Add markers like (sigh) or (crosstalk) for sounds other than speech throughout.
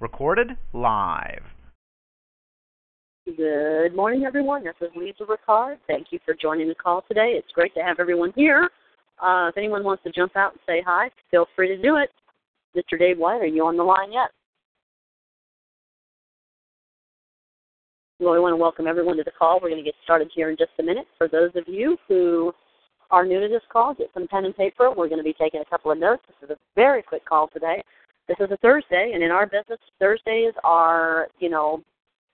Recorded live. Good morning, everyone. This is Lisa Ricard. Thank you for joining the call today. It's great to have everyone here. Uh, if anyone wants to jump out and say hi, feel free to do it. Mr. Dave White, are you on the line yet? Well, we want to welcome everyone to the call. We're going to get started here in just a minute. For those of you who are new to this call, get some pen and paper. We're going to be taking a couple of notes. This is a very quick call today. This is a Thursday, and in our business, Thursdays are, you know,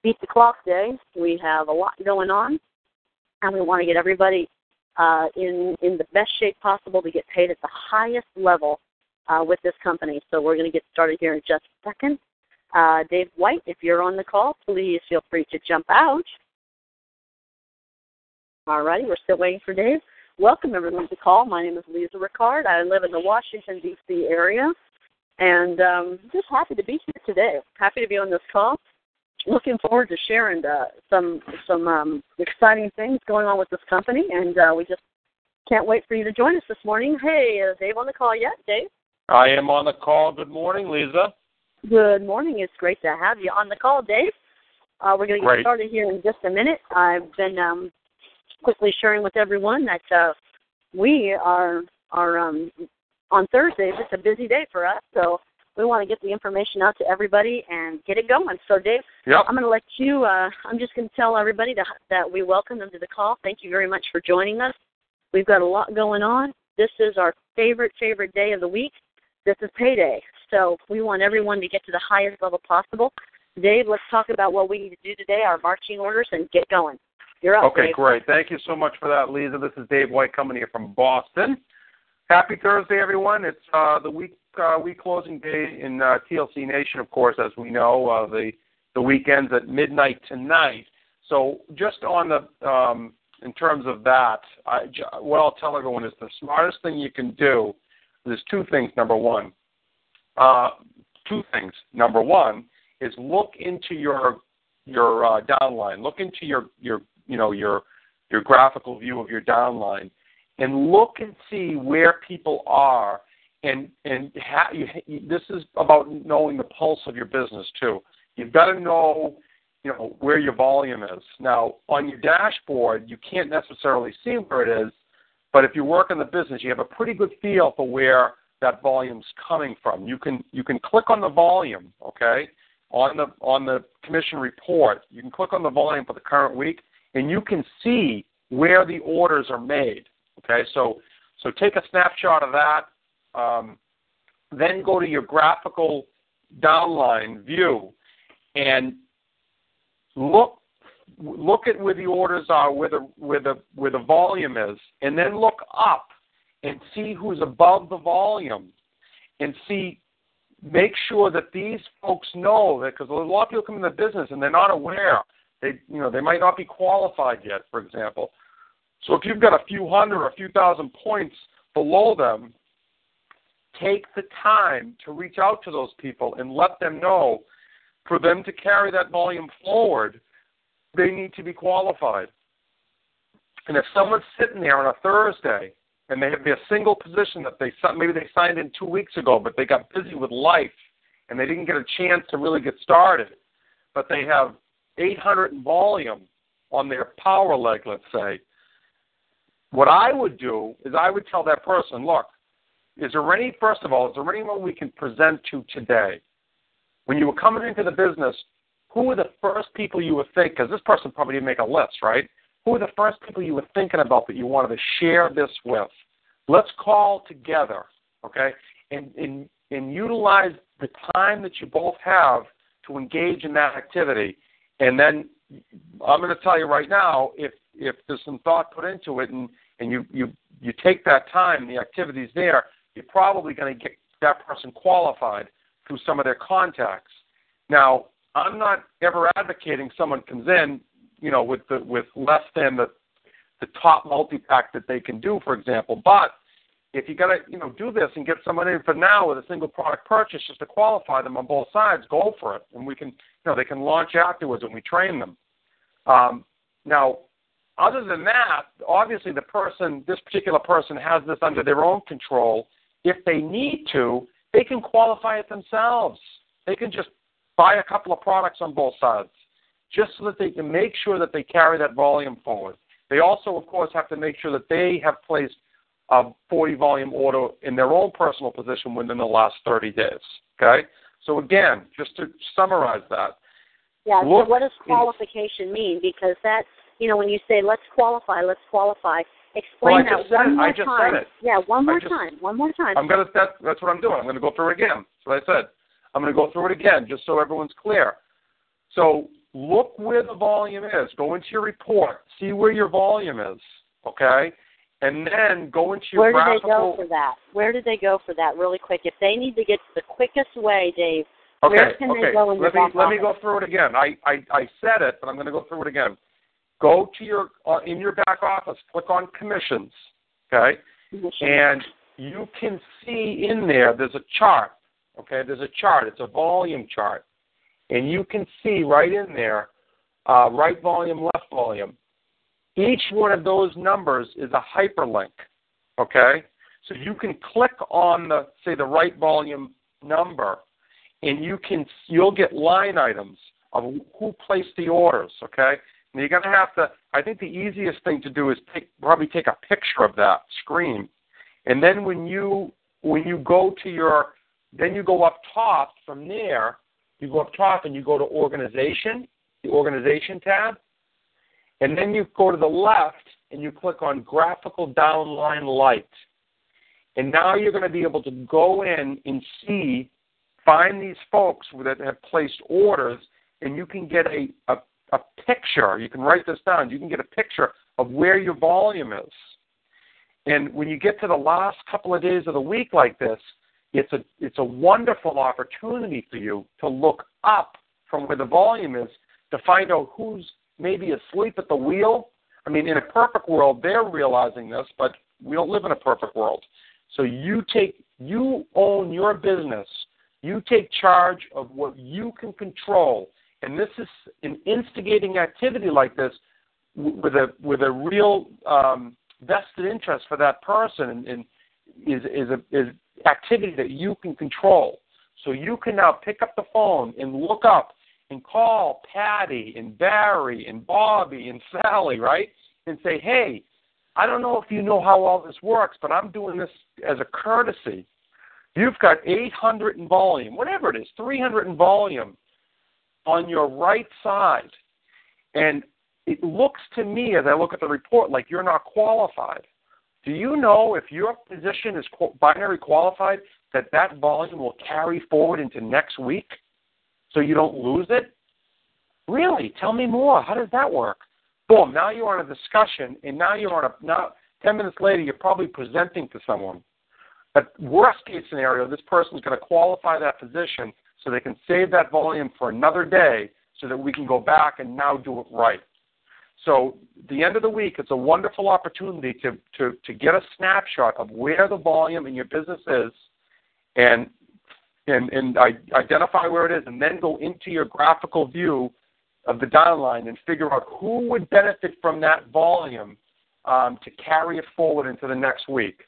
beat the clock day. We have a lot going on, and we want to get everybody uh, in in the best shape possible to get paid at the highest level uh, with this company. So we're going to get started here in just a second. Uh, Dave White, if you're on the call, please feel free to jump out. All righty, we're still waiting for Dave. Welcome everyone to the call. My name is Lisa Ricard. I live in the Washington D.C. area, and um, just happy to be here today. Happy to be on this call. Looking forward to sharing uh, some some um, exciting things going on with this company, and uh, we just can't wait for you to join us this morning. Hey, is Dave on the call yet, Dave? I am on the call. Good morning, Lisa. Good morning. It's great to have you on the call, Dave. Uh, we're going to get Great. started here in just a minute. I've been um, quickly sharing with everyone that uh, we are are um, on Thursdays. It's a busy day for us, so we want to get the information out to everybody and get it going. So, Dave, Yep. I'm going to let you. Uh, I'm just going to tell everybody to, that we welcome them to the call. Thank you very much for joining us. We've got a lot going on. This is our favorite favorite day of the week. This is payday, so we want everyone to get to the highest level possible. Dave, let's talk about what we need to do today, our marching orders, and get going. You're up. Okay, Dave. great. Thank you so much for that, Lisa. This is Dave White coming here from Boston. Happy Thursday, everyone. It's uh, the week uh, week closing day in uh, TLC Nation, of course, as we know. Uh, the the weekends at midnight tonight. So just on the um, in terms of that, I, what I'll tell everyone is the smartest thing you can do. There's two things. Number one, uh, two things. Number one is look into your your uh, downline. Look into your your you know your your graphical view of your downline, and look and see where people are. And and you, this is about knowing the pulse of your business too. You've got to know you know where your volume is. Now on your dashboard, you can't necessarily see where it is, but if you work in the business, you have a pretty good feel for where that volume's coming from. You can you can click on the volume, okay, on the on the commission report. You can click on the volume for the current week, and you can see where the orders are made. Okay, so so take a snapshot of that. Um, then go to your graphical downline view and look look at where the orders are, where the where the where the volume is, and then look up and see who's above the volume, and see make sure that these folks know that because a lot of people come into business and they're not aware. They you know they might not be qualified yet, for example. So if you've got a few hundred or a few thousand points below them, take the time to reach out to those people and let them know for them to carry that volume forward, they need to be qualified. And if someone's sitting there on a Thursday and they have their single position that they maybe they signed in two weeks ago, but they got busy with life and they didn't get a chance to really get started, but they have 800 in volume on their power leg, let's say. What I would do is I would tell that person, look, is there any, first of all, is there anyone we can present to today? When you were coming into the business, who were the first people you would think, because this person probably didn't make a list, right? Who were the first people you were thinking about that you wanted to share this with? Let's call together, okay? And, and, and utilize the time that you both have to engage in that activity. And then I'm going to tell you right now, if, if there's some thought put into it and, and you, you, you take that time, the activities there, you're probably going to get that person qualified through some of their contacts. Now, I'm not ever advocating someone comes in, you know, with the with less than the the top multi pack that they can do, for example. But if you got to, you know, do this and get someone in for now with a single product purchase just to qualify them on both sides, go for it, and we can, you know, they can launch afterwards and we train them. Um, now, other than that, obviously the person, this particular person has this under their own control. If they need to, they can qualify it themselves. they can just buy a couple of products on both sides, just so that they can make sure that they carry that volume forward. They also, of course, have to make sure that they have placed a 40 volume order in their own personal position within the last 30 days. Okay? So again, just to summarize that. Yeah, look so what does qualification mean? Because that, you know, when you say let's qualify, let's qualify, explain Well, that one more I just time. said it. Yeah, one more just- time. One more time. I'm gonna that, that's what I'm doing. I'm gonna go through it again. That's what I said. I'm gonna go through it again just so everyone's clear. So look where the volume is. Go into your report. See where your volume is. Okay? And then go into your Where do they go for that? Where do they go for that? Really quick. If they need to get the quickest way, Dave, Okay, where can they okay. go in let me let me go through it again. I, I, I said it, but I'm going to go through it again. Go to your uh, in your back office. Click on commissions. Okay, and you can see in there. There's a chart. Okay, there's a chart. It's a volume chart, and you can see right in there, uh, right volume, left volume. Each one of those numbers is a hyperlink. Okay, so you can click on the say the right volume number and you can you'll get line items of who placed the orders. Okay, and you're going to have to. I think the easiest thing to do is take probably take a picture of that screen, and then when you when you go to your then you go up top from there. You go up top and you go to organization, the organization tab, and then you go to the left and you click on graphical downline light. And now you're going to be able to go in and see find these folks that have placed orders, and you can get a, a, a picture. You can write this down. You can get a picture of where your volume is. And when you get to the last couple of days of the week like this, it's a it's a wonderful opportunity for you to look up from where the volume is to find out who's maybe asleep at the wheel. I mean, in a perfect world, they're realizing this, but we don't live in a perfect world. So you take you own your business you take charge of what you can control, and this is an instigating activity like this with a with a real um, vested interest for that person, and, and is is a is activity that you can control. So you can now pick up the phone and look up and call Patty and Barry and Bobby and Sally, right? And say, hey, I don't know if you know how all this works, but I'm doing this as a courtesy You've got 800 in volume, whatever it is, 300 in volume on your right side. And it looks to me, as I look at the report, like you're not qualified. Do you know if your position is binary qualified that that volume will carry forward into next week so you don't lose it? Really? Tell me more. How does that work? Boom, now you're on a discussion, and now you're on a, now 10 minutes later, you're probably presenting to someone. But worst case scenario, this person is going to qualify that position so they can save that volume for another day so that we can go back and now do it right. So the end of the week, it's a wonderful opportunity to, to, to get a snapshot of where the volume in your business is and and, and identify where it is and then go into your graphical view of the downline and figure out who would benefit from that volume um, to carry it forward into the next week.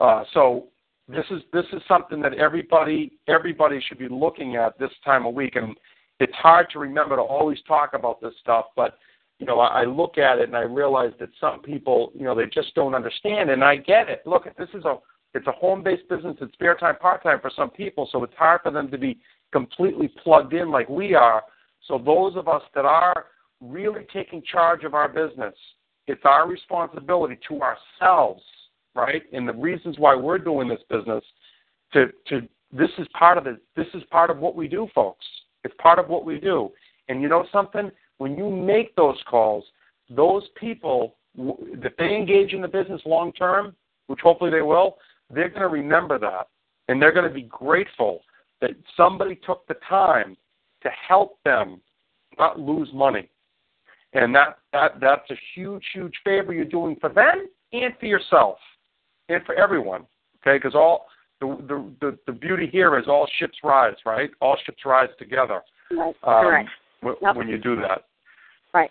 Uh, so this is this is something that everybody everybody should be looking at this time of week, and it's hard to remember to always talk about this stuff, but you know I, I look at it and I realize that some people you know they just don't understand, and I get it. Look, this is a it's a home-based business. It's spare time, part-time for some people, so it's hard for them to be completely plugged in like we are. So those of us that are really taking charge of our business, it's our responsibility to ourselves right? And the reasons why we're doing this business to to this is part of it. This is part of what we do, folks. It's part of what we do. And you know something? When you make those calls, those people that they engage in the business long term, which hopefully they will, they're going to remember that, and they're going to be grateful that somebody took the time to help them not lose money. And that, that that's a huge, huge favor you're doing for them and for yourself and for everyone. Okay, because all the, the the the beauty here is all ships rise, right? All ships rise together. Right. Um, Correct. w- Yep. When you do that. Right.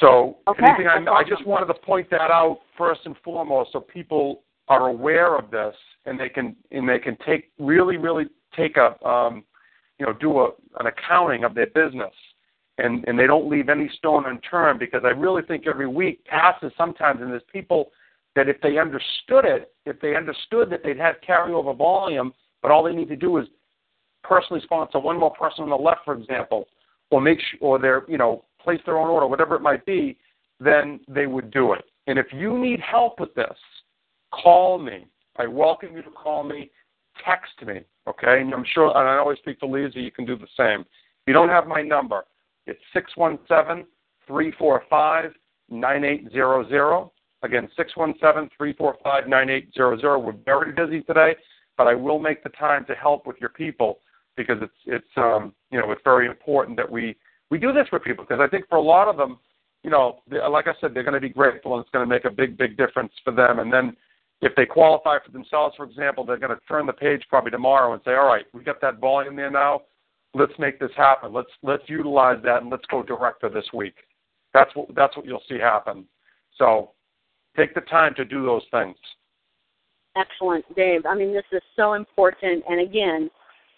So Okay, anything I, that's I just wanted to point that out first and foremost, so people are aware of this and they can and they can take really really take a um, you know, do a, an accounting of their business, and and they don't leave any stone unturned because I really think every week passes sometimes, and there's people that if they understood it, if they understood that they'd have carryover volume, but all they need to do is personally sponsor one more person on the left, for example, or make sure, or they're you know place their own order, whatever it might be, then they would do it. And if you need help with this, call me. I welcome you to call me. Text me, okay? And I'm sure, and I always speak to Lisa. You can do the same. If you don't have my number, it's six one seven three four five nine eight zero zero. Again, six one seven three four five nine eight zero zero. We're very busy today, but I will make the time to help with your people because it's it's um, you know it's very important that we we do this for people because I think for a lot of them, you know, like I said, they're going to be grateful and it's going to make a big big difference for them. And then if they qualify for themselves, for example, they're going to turn the page probably tomorrow and say, all right, we got that volume there now. Let's make this happen. Let's let's utilize that and let's go director this week. That's what that's what you'll see happen. So take the time to do those things. Excellent, Dave. I mean, this is so important. And again,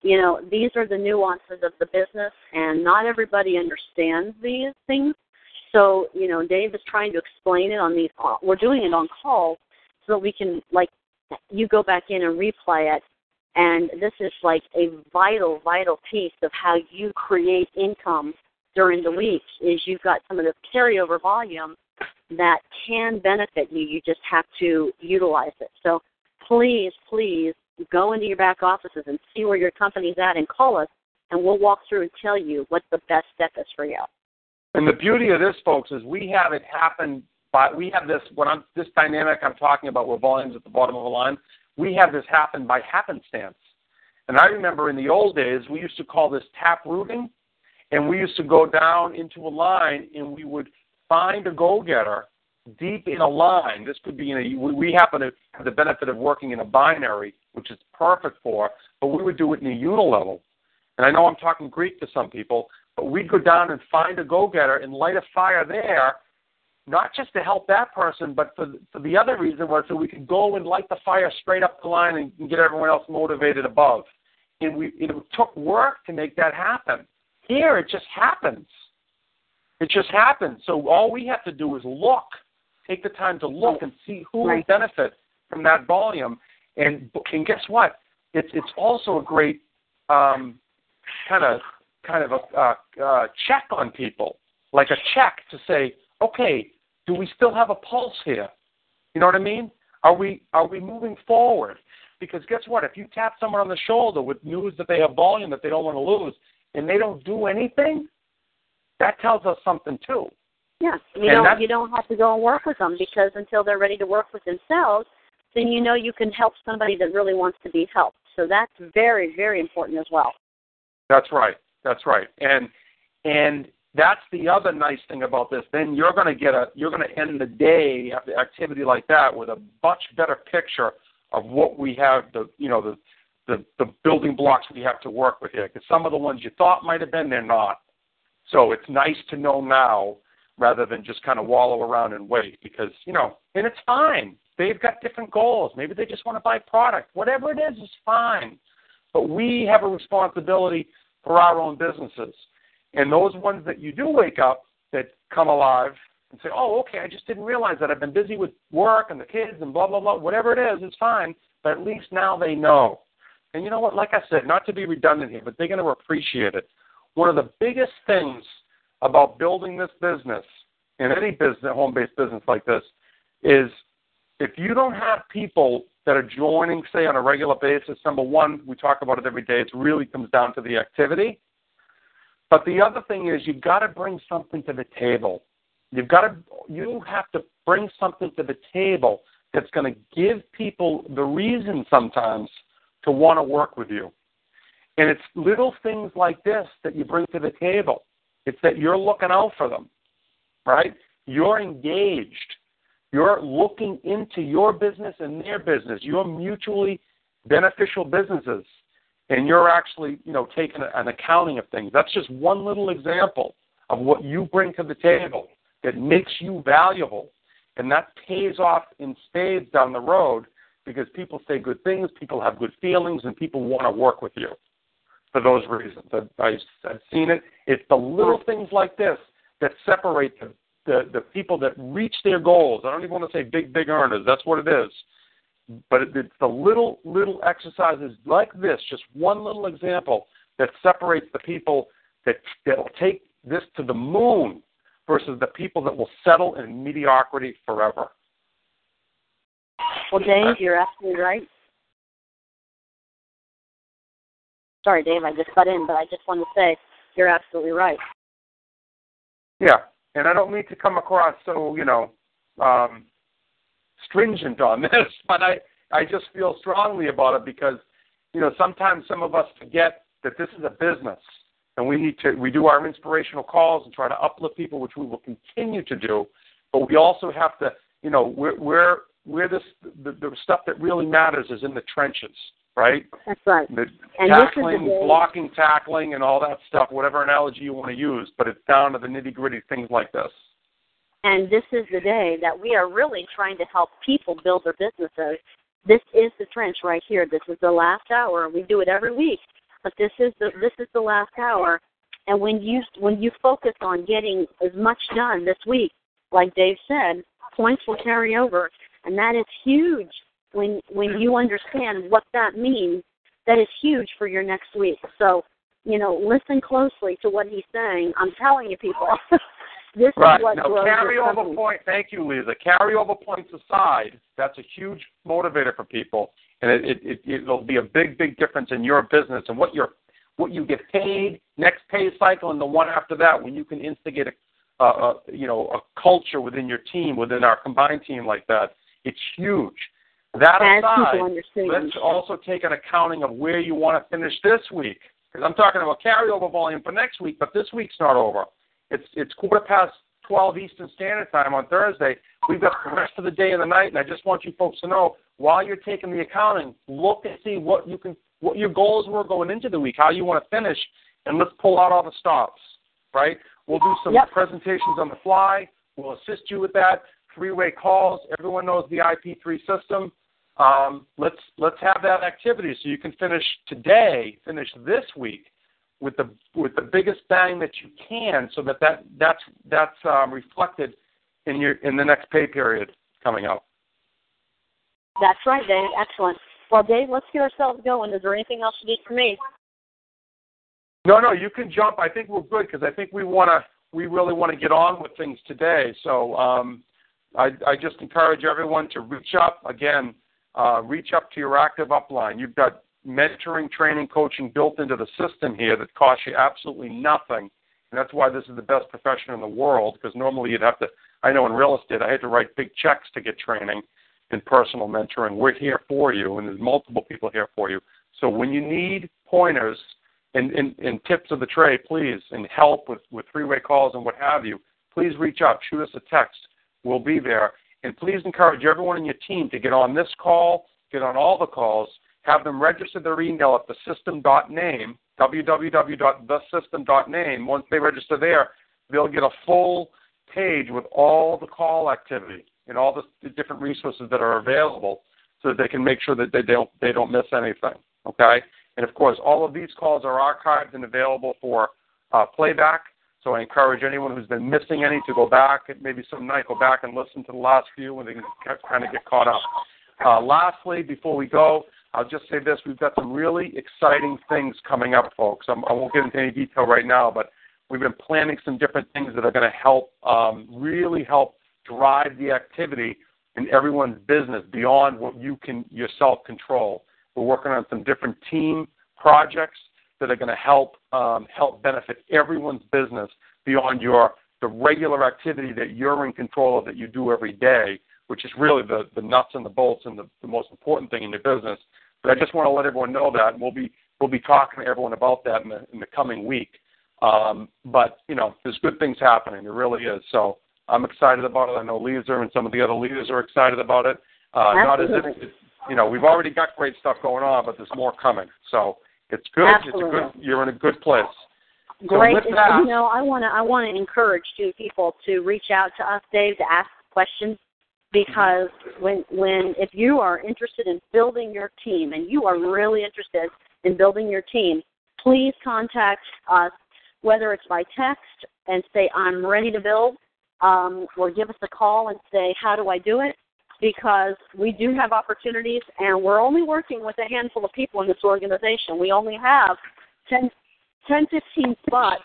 you know, these are the nuances of the business, and not everybody understands these things. So, you know, Dave is trying to explain it on these. We're doing it on calls so that we can, like, you go back in and replay it. And this is like a vital, vital piece of how you create income during the week. Is you've got some of this carryover volume that can benefit you. You just have to utilize it. So please, please go into your back offices and see where your company's at and call us, and we'll walk through and tell you what the best step is for you. And the beauty of this, folks, is we have it happen by we have this when I'm this dynamic I'm talking about where volumes at the bottom of a line. We have this happen by happenstance. And I remember in the old days we used to call this tap rooting, and we used to go down into a line and we would find a go-getter deep in a line. This could be in a, we happen to have the benefit of working in a binary, which is perfect for, but we would do it in a unilevel. And I know I'm talking Greek to some people, but we'd go down and find a go-getter and light a fire there, not just to help that person, but for, for the other reason was so we could go and light the fire straight up the line and, and get everyone else motivated above. And we, it took work to make that happen. Here, it just happens. It just happens. So all we have to do is look – take the time to look and see who right. would benefit from that volume. And and guess what? It's it's also a great um, kind of kind of a uh, uh, check on people, like a check to say, okay, do we still have a pulse here? You know what I mean? Are we are we moving forward? Because guess what? If you tap someone on the shoulder with news that they have volume that they don't want to lose, and they don't do anything, that tells us something too. Yeah, you and don't you don't have to go and work with them because until they're ready to work with themselves, then you know you can help somebody that really wants to be helped. So that's very very important as well. That's right. That's right. And and that's the other nice thing about this. Then you're going to get a you're going to end the day after activity like that with a much better picture of what we have the you know the the, the building blocks we have to work with here. Because some of the ones you thought might have been, they're not. So it's nice to know now rather than just kind of wallow around and wait because, you know, and it's fine. They've got different goals. Maybe they just want to buy product. Whatever it is, is fine. But we have a responsibility for our own businesses. And those ones that you do wake up that come alive and say, oh, okay, I just didn't realize that. I've been busy with work and the kids and blah, blah, blah. Whatever it is, it's fine. But at least now they know. And you know what? Like I said, not to be redundant here, but they're going to appreciate it. One of the biggest things about building this business in any business, home-based business like this, is if you don't have people that are joining, say, on a regular basis, number one, we talk about it every day, it really comes down to the activity. But the other thing is you've got to bring something to the table. You've got to, you have to bring something to the table that's going to give people the reason sometimes to want to work with you. And it's little things like this that you bring to the table. It's that you're looking out for them, right? You're engaged. You're looking into your business and their business. You're mutually beneficial businesses. And you're actually, you know, taking an accounting of things. That's just one little example of what you bring to the table that makes you valuable. And that pays off in spades down the road because people say good things, people have good feelings, and people want to work with you. For those reasons. I, I've seen it. It's the little things like this that separate the, the, the people that reach their goals. I don't even want to say big, big earners. That's what it is. But it, it's the little, little exercises like this, just one little example, that separates the people that that will take this to the moon versus the people that will settle in mediocrity forever. Well, Dave, you're absolutely right. Sorry, Dave, I just cut in, but I just want to say you're absolutely right. Yeah, and I don't mean to come across so you know um, stringent on (laughs) this, but I I just feel strongly about it because you know sometimes some of us forget that this is a business and we need to we do our inspirational calls and try to uplift people, which we will continue to do. But we also have to you know where where where this the, the stuff that really matters is in the trenches right? That's right. The and tackling, this is the blocking, tackling, and all that stuff, whatever analogy you want to use, but it's down to the nitty gritty things like this. And this is the day that we are really trying to help people build their businesses. This is the trench right here. This is the last hour. We do it every week, but this is the this is the last hour. And when you when you focus on getting as much done this week, like Dave said, points will carry over, and that is huge when when you understand what that means, that is huge for your next week. So, you know, listen closely to what he's saying. I'm telling you, people. (laughs) this right. is what now, carryover point. Thank you, Lisa. Carryover points aside, that's a huge motivator for people, and it, it, it it'll be a big, big difference in your business and what your what you get paid next pay cycle and the one after that when you can instigate a, a, a you know a culture within your team within our combined team like that. It's huge. That As aside, let's also take an accounting of where you want to finish this week. Because I'm talking about carryover volume for next week, but this week's not over. It's it's quarter past 12 Eastern Standard Time on Thursday. We've got the rest of the day and the night, and I just want you folks to know while you're taking the accounting, look and see what you can, what your goals were going into the week, how you want to finish, and let's pull out all the stops. Right? We'll do some yep. presentations on the fly. We'll assist you with that. Three-way calls. Everyone knows the IP3 system um, let's let's have that activity so you can finish today, finish this week with the with the biggest bang that you can, so that, that that's that's um, reflected in your in the next pay period coming up. That's right, Dave. Excellent. Well, Dave, let's get ourselves going. Is there anything else you need from me? No, no, you can jump. I think we're good because I think we want to. We really want to get on with things today. So um, I, I just encourage everyone to reach up again uh, reach up to your active upline. You've got mentoring, training, coaching built into the system here that costs you absolutely nothing. And that's why this is the best profession in the world, because normally you'd have to, I know in real estate, I had to write big checks to get training and personal mentoring. We're here for you, and there's multiple people here for you. So when you need pointers and, and, and tips of the trade, please, and help with, with three-way calls and what have you, please reach out. Shoot us a text. We'll be there. And please encourage everyone in your team to get on this call, get on all the calls, have them register their email at thesystem.name, www.thesystem.name. Once they register there, they'll get a full page with all the call activity and all the different resources that are available so that they can make sure that they don't, they don't miss anything. Okay? And of course, all of these calls are archived and available for uh, playback so I encourage anyone who's been missing any to go back, maybe some night, go back and listen to the last few when they can kind of get caught up. Uh, lastly, before we go, I'll just say this: we've got some really exciting things coming up, folks. I'm, I will not get into any detail right now, but we've been planning some different things that are going to help, um, really help drive the activity in everyone's business beyond what you can yourself control. We're working on some different team projects that are going to help um, help benefit everyone's business beyond your the regular activity that you're in control of that you do every day, which is really the, the nuts and the bolts and the, the most important thing in your business. But I just want to let everyone know that, and we'll be we'll be talking to everyone about that in the in the coming week. Um, but you know, there's good things happening. There really is. So I'm excited about it. I know Lisa and some of the other leaders are excited about it. Uh, not as if you know we've already got great stuff going on, but there's more coming. So it's good. Absolutely. It's a good. You're in a good place. Great. So you know, I want to I want to encourage two people to reach out to us, Dave, to ask questions because when when if you are interested in building your team and you are really interested in building your team, please contact us, whether it's by text and say, I'm ready to build, um, or give us a call and say, How do I do it? Because we do have opportunities, and we're only working with a handful of people in this organization. We only have 10, 10 15 spots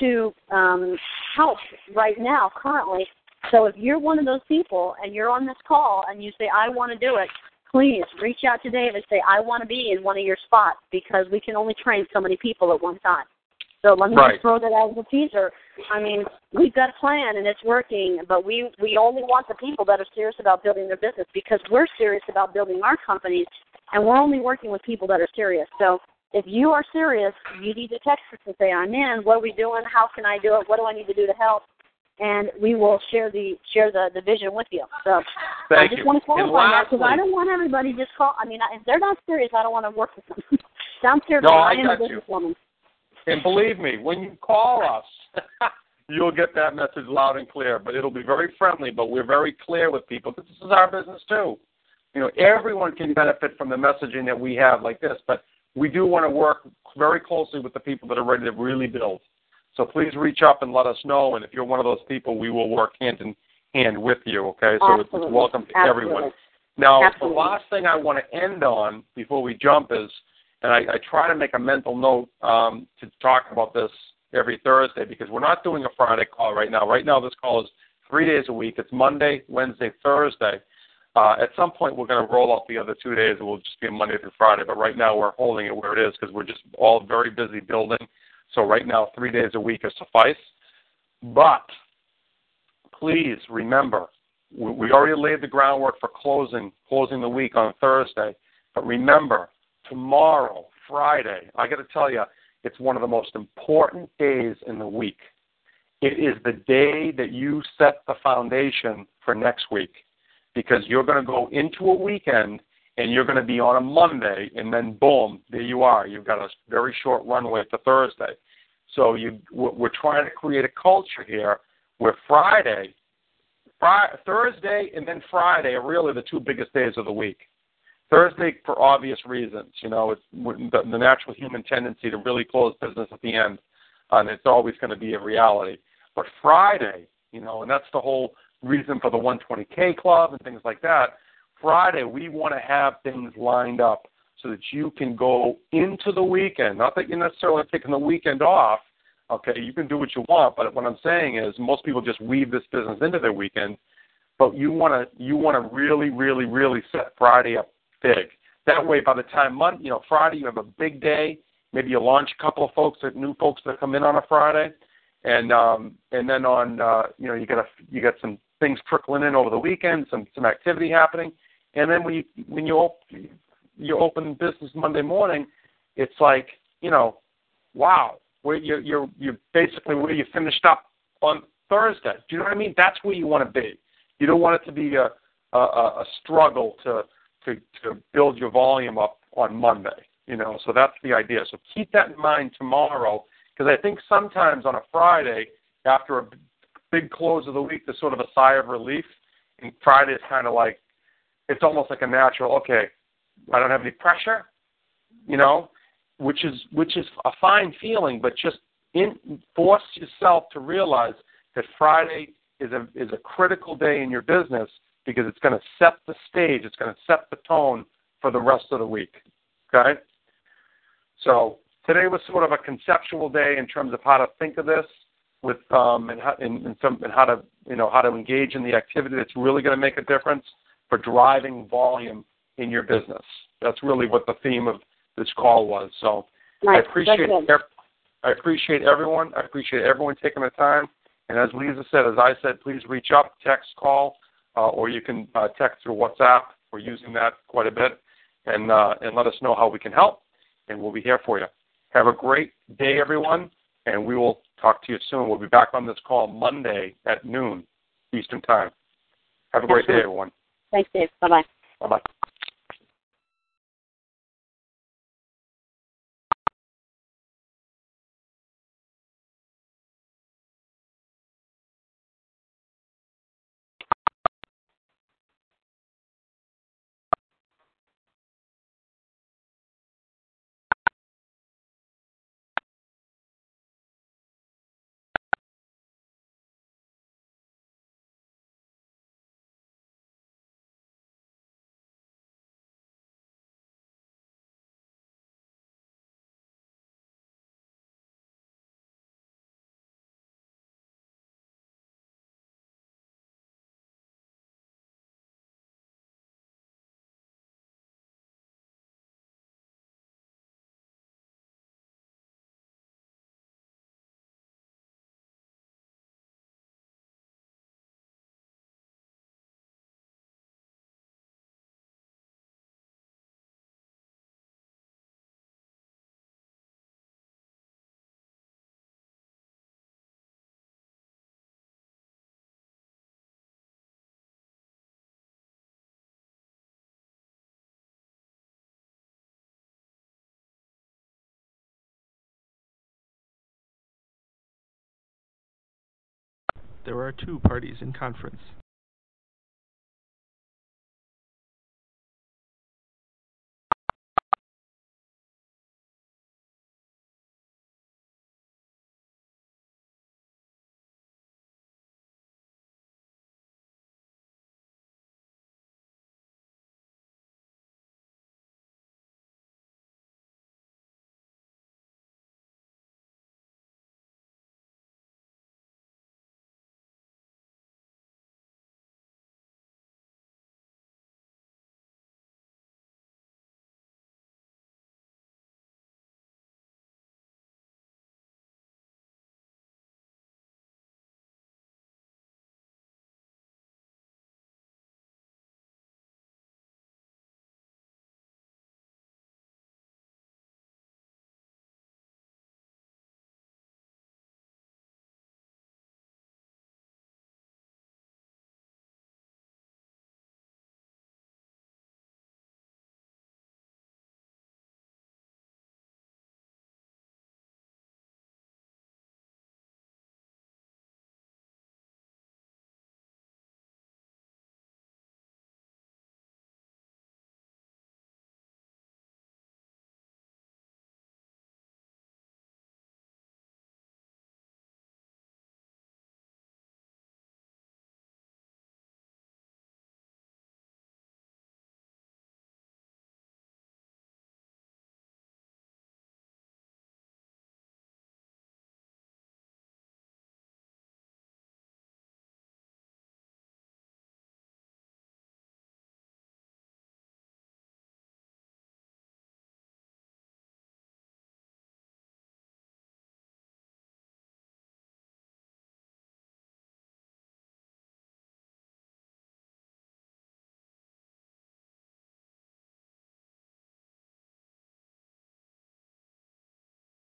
to um, help right now, currently. So if you're one of those people and you're on this call and you say, I want to do it, please reach out to Dave and say, I want to be in one of your spots because we can only train so many people at one time. So let me Right. just throw that out as a teaser. I mean, we've got a plan and it's working, but we we only want the people that are serious about building their business because we're serious about building our companies, and we're only working with people that are serious. So if you are serious, you need to text us and say, "I'm in. What are we doing? How can I do it? What do I need to do to help?" And we will share the share the, the vision with you. So I just you. want to qualify that because I don't want everybody just call. I mean, if they're not serious, I don't want to work with them. (laughs) Sounds terrible. No, I am a got you. And believe me, when you call us, (laughs) you'll get that message loud and clear. But it'll be very friendly, but we're very clear with people. This is our business too. You know, everyone can benefit from the messaging that we have like this, but we do want to work very closely with the people that are ready to really build. So please reach up and let us know. And if you're one of those people, we will work hand in hand with you. Okay, so it's, Absolutely. it's welcome to Absolutely. everyone. Now, Absolutely. the last thing I want to end on before we jump is, and I, I try to make a mental note um, to talk about this every Thursday because we're not doing a Friday call right now. Right now, this call is three days a week. It's Monday, Wednesday, Thursday. Uh, at some point, we're going to roll out the other two days. It will just be a Monday through Friday. But right now, we're holding it where it is because we're just all very busy building. So right now, three days a week is suffice. But please remember, we, we already laid the groundwork for closing closing the week on Thursday. But remember, tomorrow, Friday, I got to tell you, it's one of the most important days in the week. It is the day that you set the foundation for next week because you're going to go into a weekend and you're going to be on a Monday, and then boom, there you are. You've got a very short runway to Thursday. So you, we're trying to create a culture here where Friday, Friday, Thursday, and then Friday are really the two biggest days of the week. Thursday, for obvious reasons, you know, it's the, the natural human tendency to really close business at the end, uh, and it's always going to be a reality. But Friday, you know, and that's the whole reason for the 120K club and things like that. Friday, we want to have things lined up so that you can go into the weekend. Not that you're necessarily taking the weekend off. Okay, you can do what you want, but what I'm saying is most people just weave this business into their weekend. But you want to you want to really, really, really set Friday up big. That way, by the time Monday, you know, Friday, you have a big day. Maybe you launch a couple of folks, that new folks that come in on a Friday, and um, and then on, uh, you know, you got a, you got some things trickling in over the weekend, some some activity happening, and then when you when you op- you open business Monday morning, it's like you know, wow, where you you're you're basically where you finished up on Thursday. Do you know what I mean? That's where you want to be. You don't want it to be a a, a struggle to to to build your volume up on Monday. You know, so that's the idea. So keep that in mind tomorrow, because I think sometimes on a Friday after a big close of the week, there's sort of a sigh of relief, and Friday is kind of like it's almost like a natural. Okay, I don't have any pressure, you know, which is which is a fine feeling, but just in, force yourself to realize that Friday is a is a critical day in your business because it's going to set the stage, it's going to set the tone for the rest of the week. Okay? So today was sort of a conceptual day in terms of how to think of this with um and how and, and some and how to you know how to engage in the activity that's really going to make a difference for driving volume in your business. That's really what the theme of this call was. So Nice. I appreciate I appreciate everyone. I appreciate everyone taking the time. And as Lisa said, as I said, please reach up, text, call, or you can uh, text through WhatsApp. We're using that quite a bit, and uh, and let us know how we can help, and we'll be here for you. Have a great day, everyone, and we will talk to you soon. We'll be back on this call Monday at noon Eastern Time. Have a great day, everyone. Thanks, Dave. Bye bye. Bye bye. There are two parties in conference.